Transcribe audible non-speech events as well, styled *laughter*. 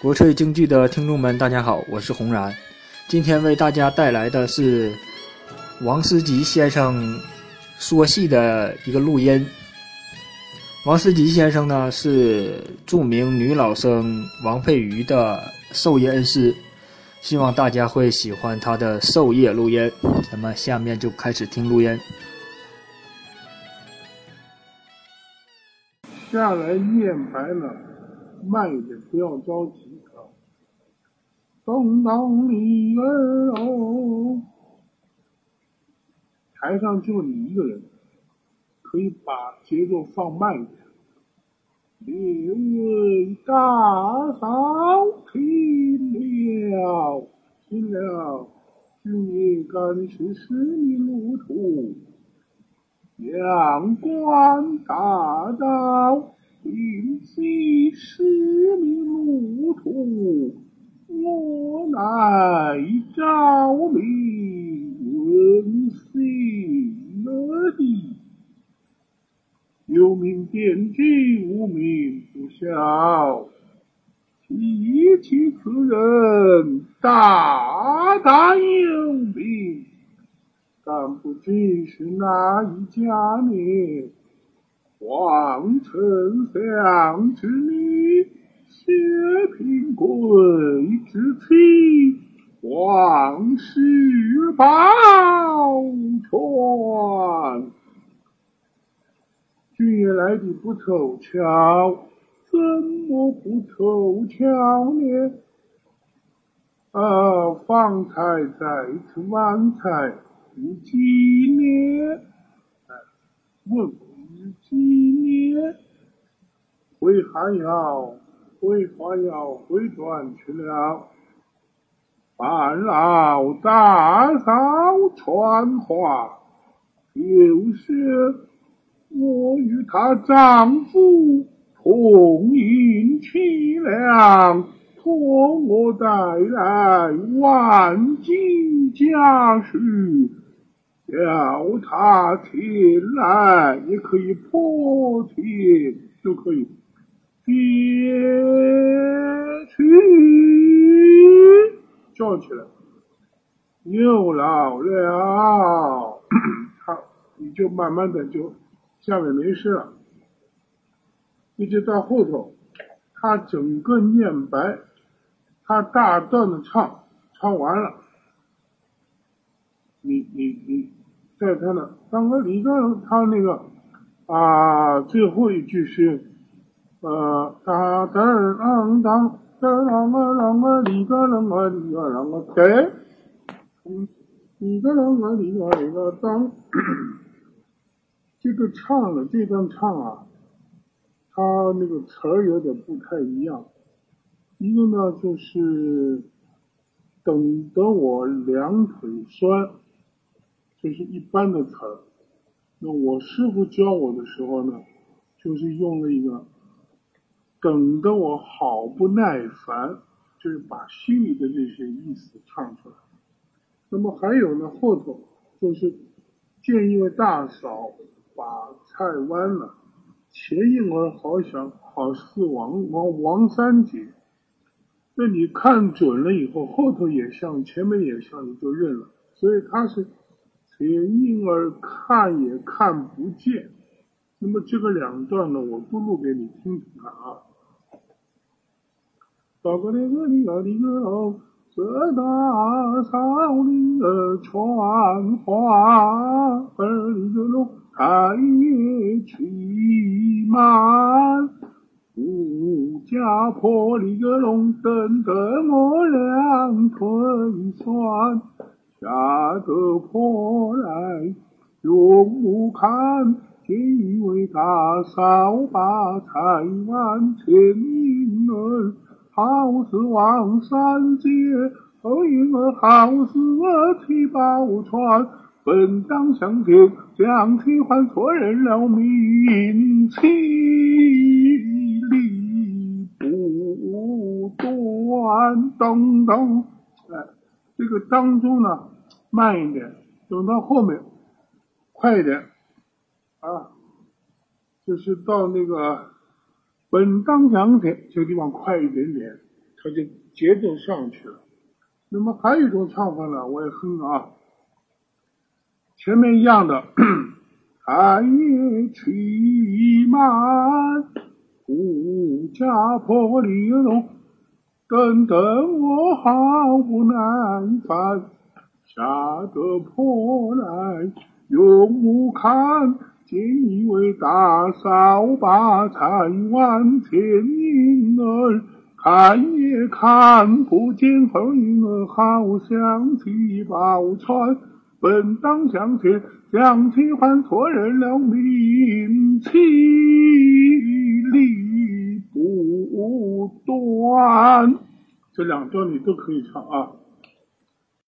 国粹京剧的听众们，大家好，我是红然。今天为大家带来的是王思吉先生说戏的一个录音。王思吉先生呢是著名女老生王佩瑜的授业恩师，希望大家会喜欢他的授业录音。咱们下面就开始听录音。下来念白了，慢一点，不要着急啊。东东里儿哦，台上就你一个人，可以把节奏放慢一点。六位大嫂听了，听了，今夜赶是十里路途。阳关大道，临溪十里路途，我来找你问心有名殿军，无名不晓，提起此人，大大有名。但不知是哪一家呢？皇丞相之女，薛平贵之妻，王室宝钏。君爷来的不凑巧，怎么不凑巧呢？啊，方才在吃晚菜。日几年？哎，问几年？回汉窑，回花窑，回转去了。半老大嫂传话，就是我与她丈夫同饮凄凉，托我带来万金家书。叫他前来，也可以破天，都可以别去 *coughs* 叫起来。又老了，*coughs* 好，你就慢慢的就下面没事了，一直到后头，他整个念白，他大段的唱，唱完了，你你你。在他的当个里个他那个啊，最后一句是呃哒哒啷当哒啷个啷个里个啷个里个啷个给，嗯，里个啷个里个里个当，这个唱了这段唱啊，他那个词儿有点不太一样，一个呢就是等得我两腿酸。这是一般的词儿，那我师傅教我的时候呢，就是用了一个等得我好不耐烦，就是把心里的这些意思唱出来。那么还有呢，后头就是见一位大嫂把菜弯了，前应儿好想好似王王王三姐，那你看准了以后，后头也像，前面也像，你就认了。所以他是。连婴儿看也看不见，那么这个两段呢，我都录给你听听看啊。大哥那个你个你个哦，这大嫂你儿传话，儿你个龙太爷去满，吴家婆你个龙等得我两腿酸。下得坡来，用木看，见一位大嫂把菜碗牵婴儿，好似王三姐，后婴儿好似提宝钏，本当相见，将其换错认了名，气力不断，咚咚。这个当中呢，慢一点，等到后面快一点啊，就是到那个本当讲解这个地方快一点点，它就节奏上去了。那么还有一种唱法呢，我也哼啊，前面一样的，*clears throat* 寒夜凄满，孤家破里笼，等等我好不难烦，吓得破来永不看，见一位大嫂把菜碗牵引儿。看也看不见后影儿，好像七宝钏。本当向前，想起还错认了名，气力不断。这两段你都可以唱啊。